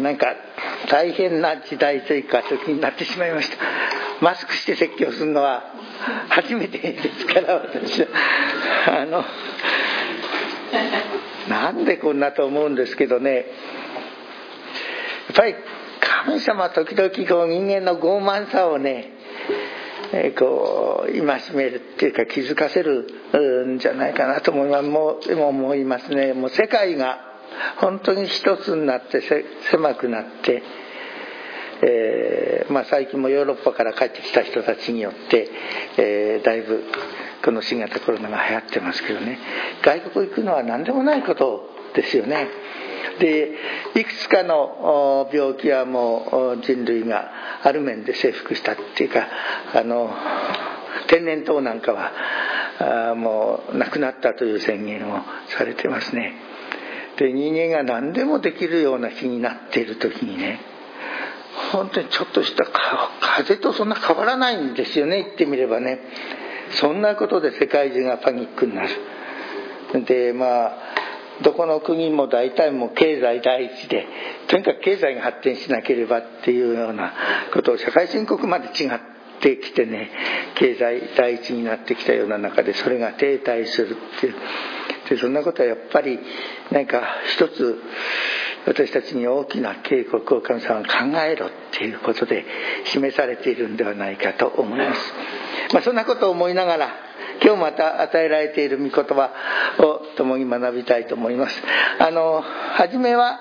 なんか大変な時代というか時になってしまいました。マスクして説教するのは初めてですから私は。あのなんでこんなと思うんですけどね。やっぱり神様は時々こう人間の傲慢さをねえこう戒めるっていうか気づかせるんじゃないかなと思います。もう思いますね。もう世界が本当に一つになって狭くなって、えー、まあ、最近もヨーロッパから帰ってきた人たちによって、えー、だいぶこの新型コロナが流行ってますけどね。外国行くのは何でもないことですよね。でいくつかの病気はもう人類がある面で征服したっていうかあの天然痘なんかはもうなくなったという宣言をされてますね。で人間が何でもできるような日になっている時にね本当にちょっとした風とそんな変わらないんですよね言ってみればね。そんなことで世界中がパニックになる。でまあどこの国も大体もう経済第一でとにかく経済が発展しなければっていうようなことを社会申告まで違ってきてね経済第一になってきたような中でそれが停滞するっていう。でそんなことはやっぱり何か一つ私たちに大きな警告を神様は考えろっていうことで示されているんではないかと思います、まあ、そんなことを思いながら今日また与えられている御言葉を共に学びたいと思います。あの初めは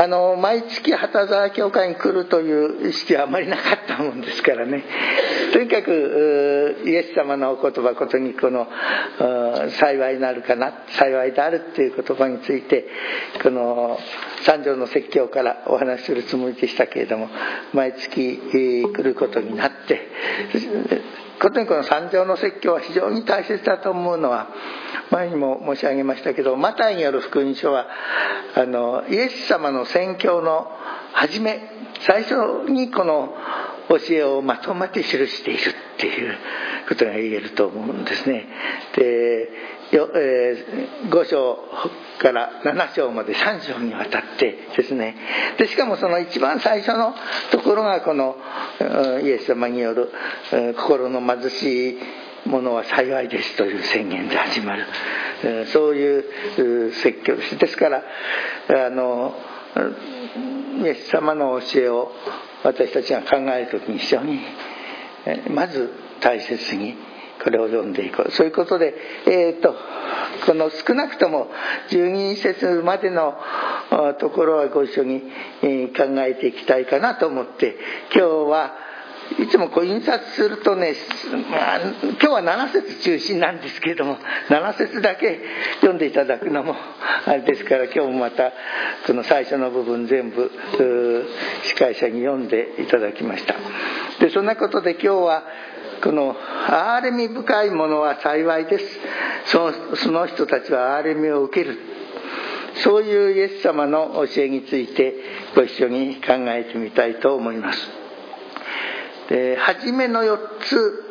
あの毎月旗沢教会に来るという意識はあまりなかったもんですからね。とにかくイエス様のお言葉ことにこの幸いなるかな幸いであるっていう言葉についてこの三条の説教からお話しするつもりでしたけれども毎月来ることになって特にこの三条の説教は非常に大切だと思うのは前にも申し上げましたけどマタイによる福音書はあのイエス様の宣教の初め最初にこの教えをまとめて記しているっていうことが言えると思うんですね。で、えー、5章から7章まで3章にわたってですねでしかもその一番最初のところがこのイエス様による心の貧しいものは幸いですという宣言で始まるそういう説教です。ですからあのイエス様の教えを私たちが考える時に非常にまず大切にこれを読んでいこう。そういうことで、えーと、この少なくとも12節までのところはご一緒に考えていきたいかなと思って今日はいつもこう印刷するとね、まあ、今日は7節中心なんですけれども7節だけ読んでいただくのもあれですから今日もまたその最初の部分全部司会者に読んでいただきました。でそんなことで今日はこの憐れみ深いものは幸いです。そのその人たちは憐れみを受ける。そういうイエス様の教えについてご一緒に考えてみたいと思います。で初めの4つ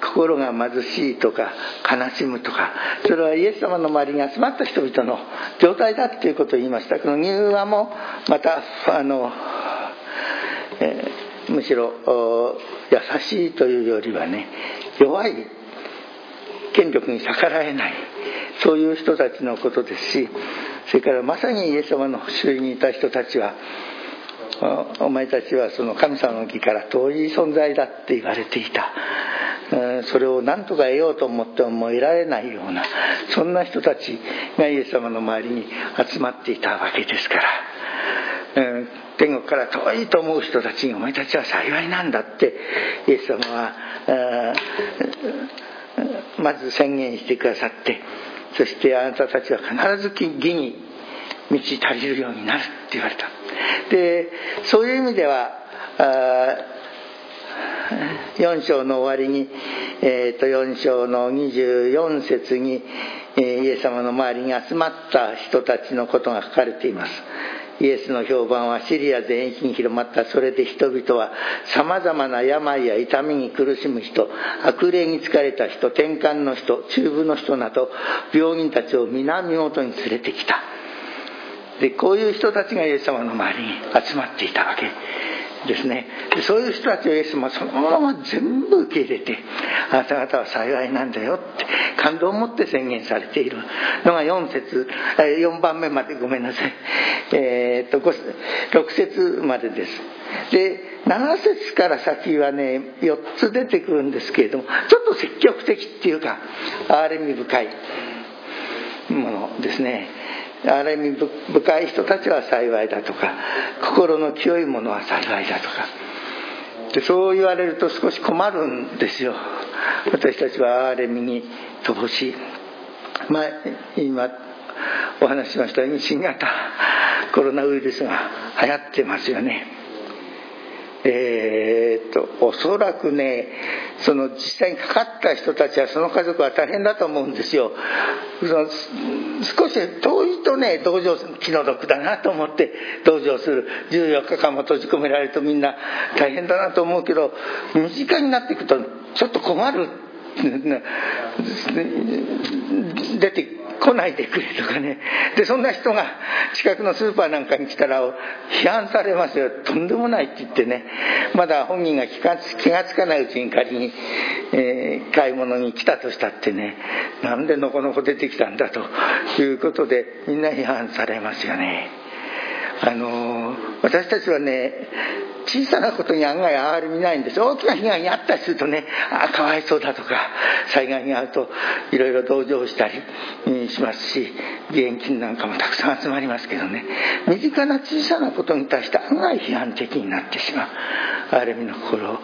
心が貧しいとか悲しむとかそれはイエス様の周りに集まった人々の状態だっていうことを言いました。この入話もまたあの、えー、むしろ優しいというよりはね弱い権力に逆らえないそういう人たちのことですしそれからまさにイエス様の周囲にいた人たちはお前たちはその神様の義から遠い存在だって言われていた。それを何とか得ようと思っても得られないようなそんな人たちがイエス様の周りに集まっていたわけですから。天国から遠いと思う人たちにお前たちは幸いなんだってイエス様はまず宣言してくださってそしてあなたたちは必ず義に満ち足りるようになるって言われた。でそういう意味では4章の終わりに、えー、と4章の24節に、えー、イエス様の周りに集まった人たちのことが書かれています。イエスの評判はシリア全域に広まった。それで人々はさまざまな病や痛みに苦しむ人悪霊に疲れた人転換の人中部の人など病人たちを皆見事に連れてきた。でこういう人たちがイエス様の周りに集まっていたわけですね。でそういう人たちをイエス様そのまま全部受け入れてあなた方は幸いなんだよって感動を持って宣言されているのが4節4番目までごめんなさい、えー、っと6節までです。で7節から先はね4つ出てくるんですけれどもちょっと積極的っていうか憐れみ深いものですね。憐れみ深い人たちは幸いだとか心の清いものは幸いだとか。でそう言われると少し困るんですよ。私たちは憐れみに乏しい。まあ今お話ししましたように新型コロナウイルスが流行ってますよね。えー、とおそらくねその実際にかかった人たちはその家族は大変だと思うんですよ。その少し遠いとね同情する気の毒だなと思って同情する。14日間も閉じ込められるとみんな大変だなと思うけど身近になっていくとちょっと困る出て来ないでくれとかね。でそんな人が近くのスーパーなんかに来たら批判されますよ。とんでもないって言ってね。まだ本人が気が気が付かないうちに仮に、えー、買い物に来たとしたってね。なんでのこのこ出てきたんだということでみんな批判されますよね。あの私たちはね小さなことに案外憐れみないんです。大きな被害に遭ったりするとねああかわいそうだとか災害に遭うといろいろ同情したりしますし義援金なんかもたくさん集まりますけどね。身近な小さなことに対して案外批判的になってしまう。憐れみの心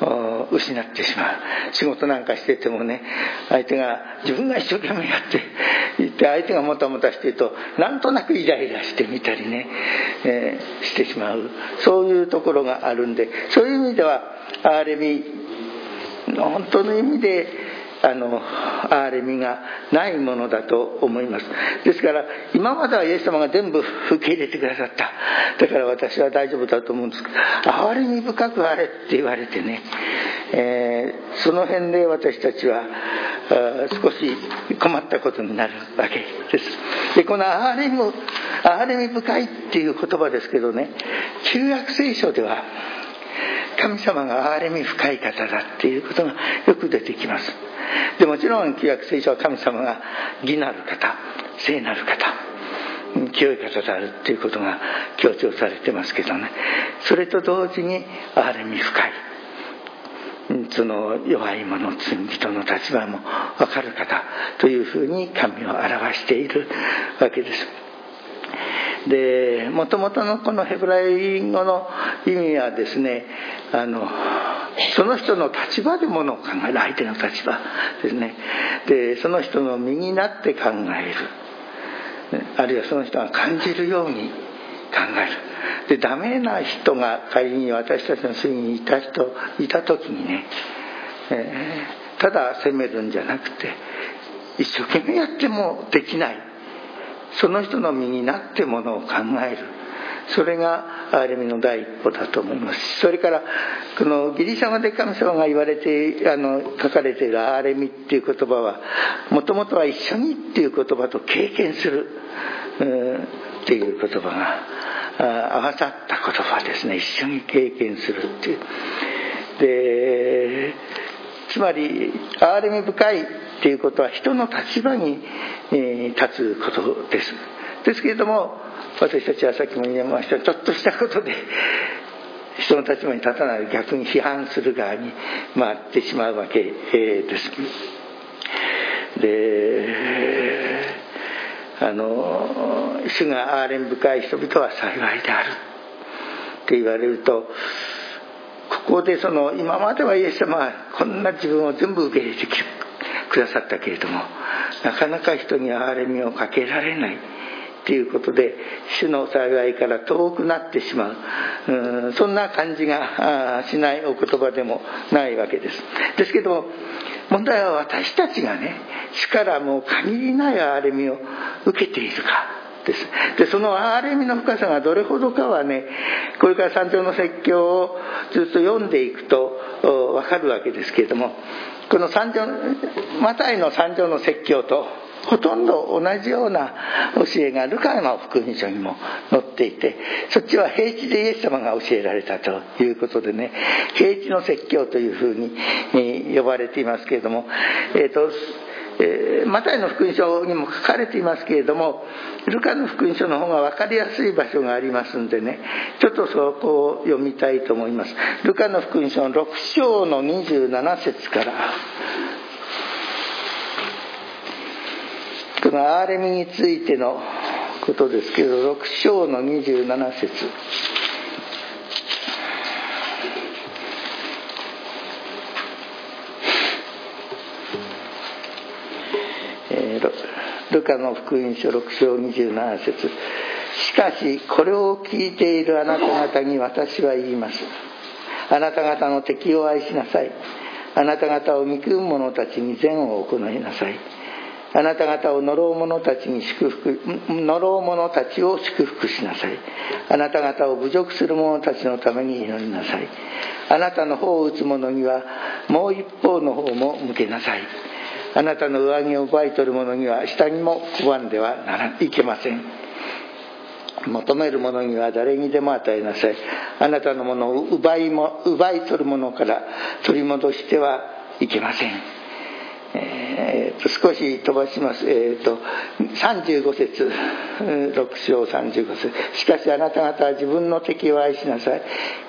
を失ってしまう。仕事なんかしててもね相手が自分が一生懸命やって言って相手がもたもたしてるとなんとなくイライラしてみたりね、えー、してしまう。そういうところがあるんでそういう意味では憐れみ本当の意味であの憐れみがないものだと思います。ですから今まではイエス様が全部受け入れてくださった。だから私は大丈夫だと思うんですけど憐れみ深くあれって言われてね、えー、その辺で私たちは少し困ったことになるわけです。でこの憐れみ憐れみ深いっていう言葉ですけどね旧約聖書では神様が憐れみ深い方だっていうことがよく出てきます。でもちろん旧約聖書は神様が義なる方聖なる方清い方であるっていうことが強調されてますけどね。それと同時に憐れみ深い。その弱い者罪人の立場も分かる方というふうに神を表しているわけです。でもともとのこのヘブライ語の意味はですねあのその人の立場でものを考える相手の立場ですね。でその人の身になって考える。あるいはその人が感じるようにえる。でダメな人が仮に私たちの隅にいた人いた時にね、えー、ただ責めるんじゃなくて一生懸命やってもできない。その人の身になってものを考える。それが憐れみの第一歩だと思います。それからこのギリシャ語で神様が言われてあの書かれている憐れみっていう言葉はもともとは一緒にっていう言葉と経験するっていう言葉が合わさった言葉ですね。一緒に経験するっていう。でつまり憐れみ深いっていうことは人の立場に、立つことです。ですけれども私たちはさっきも言いましたちょっとしたことで人の立場に立たない逆に批判する側に回ってしまうわけです。であの主が憐れん深い人々は幸いである。って言われるとここでその今まではイエス様はこんな自分を全部受け入れてくださったけれどもなかなか人に憐れみをかけられない。っていうことで主の幸いから遠くなってしまう。うんそんな感じがしないお言葉でもないわけです。ですけど問題は私たちがね主からもう限りない憐れみを受けているか。です。でその憐れみの深さがどれほどかはねこれから山頂の説教をずっと読んでいくと分かるわけですけれどもこの三条マタイの三条の説教とほとんど同じような教えがルカの福音書にも載っていてそっちは平地でイエス様が教えられたということでね平地の説教というふうに呼ばれていますけれども、えーとえー、マタイの福音書にも書かれていますけれどもルカの福音書の方が分かりやすい場所がありますんでねちょっとそこを読みたいと思います。ルカの福音書の6章の27節から。このアーレミについてのことですけど6章の27節。ルカの福音書6章27節。しかしこれを聞いているあなた方に私は言います。あなた方の敵を愛しなさい。あなた方を憎む者たちに善を行いなさい。あなた方を呪う者たちに祝福呪う者たちを祝福しなさい。あなた方を侮辱する者たちのために祈りなさい。あなたの方を打つ者にはもう一方の方も向けなさい。あなたの上着を奪い取る者には下にも拒んではならいけません。求める者には誰にでも与えなさい。あなたのものを奪いも奪い取る者から取り戻してはいけません、えー、と少し飛ばします、えーと、35節。6章35節。しかしあなた方は自分の敵を愛しなさい。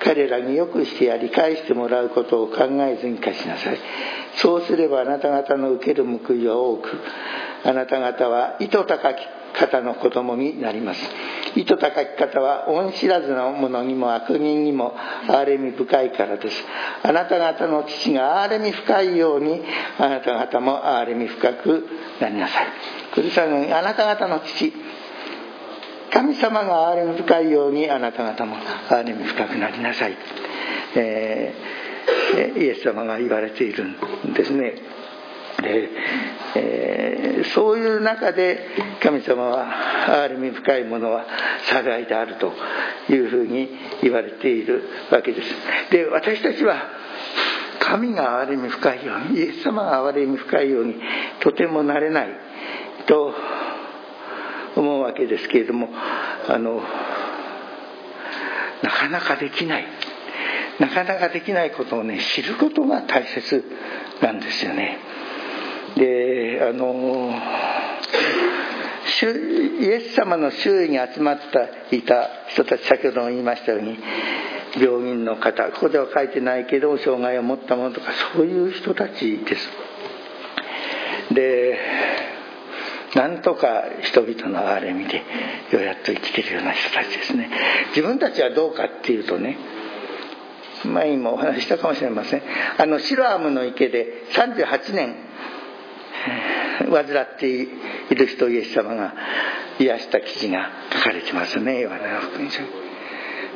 彼らによくしてやり返してもらうことを考えずに貸しなさい。そうすればあなた方の受ける報いは多くあなた方は糸高き方の子供になります。糸高き方は恩知らずの者にも悪人にも憐れみ深いからです。あなた方の父が憐れみ深いようにあなた方も憐れみ深くなりなさい。クリスチャンあなた方の父神様が憐れみ深いようにあなた方も憐れみ深くなりなさい、えーイエス様が言われているんですね。で、えー、そういう中で神様は憐れみ深いものは幸いであるというふうに言われているわけです。で私たちは神が憐れみ深いようにイエス様が憐れみ深いようにとてもなれないと思うわけですけれどもあのなかなかできないなかなかできないことをね知ることが大切なんですよね。であのイエス様の周囲に集まっていた人たち先ほども言いましたように病人の方ここでは書いてないけど障害を持った者とかそういう人たちです。でなんとか人々の憐れみでようやっと生きてるような人たちですね。自分たちはどうかっていうとね前にもお話したかもしれません。あのシロアムの池で38年患っている人イエス様が癒した記事が書かれてますねヨハネの福音書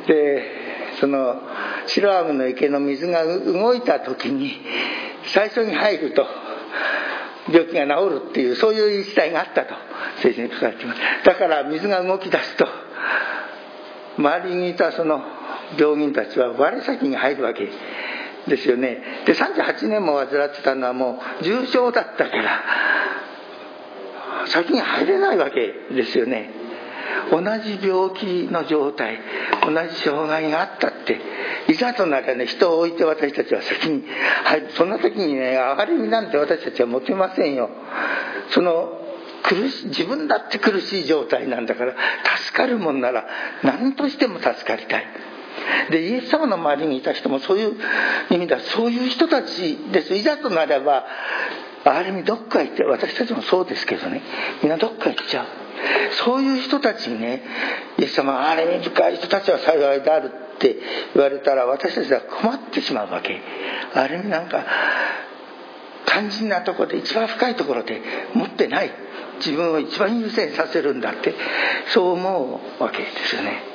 でそのシロアムの池の水が動いた時に最初に入ると病気が治るっていうそういう言い伝えがあったと聖書に書かれてます。だから水が動き出すと周りにいたその病人たちは我先に入るわけ。ですですよね。で38年も患ってたのはもう重症だったから先に入れないわけですよね。同じ病気の状態同じ障害があったっていざとならね人を置いて私たちは先に入る。そんな時にね上がり身なんて私たちは持てませんよ。その苦し自分だって苦しい状態なんだから助かるもんなら何としても助かりたい。でイエス様の周りにいた人もそういう意味ではそういう人たちです。いざとなればある意味どっか行って私たちもそうですけどねみんなどっか行っちゃう。そういう人たちにねイエス様あれに深い人たちは幸いであるって言われたら私たちは困ってしまうわけ。ある意味なんか肝心なとこで一番深いところで持ってない。自分を一番優先させるんだってそう思うわけですよね。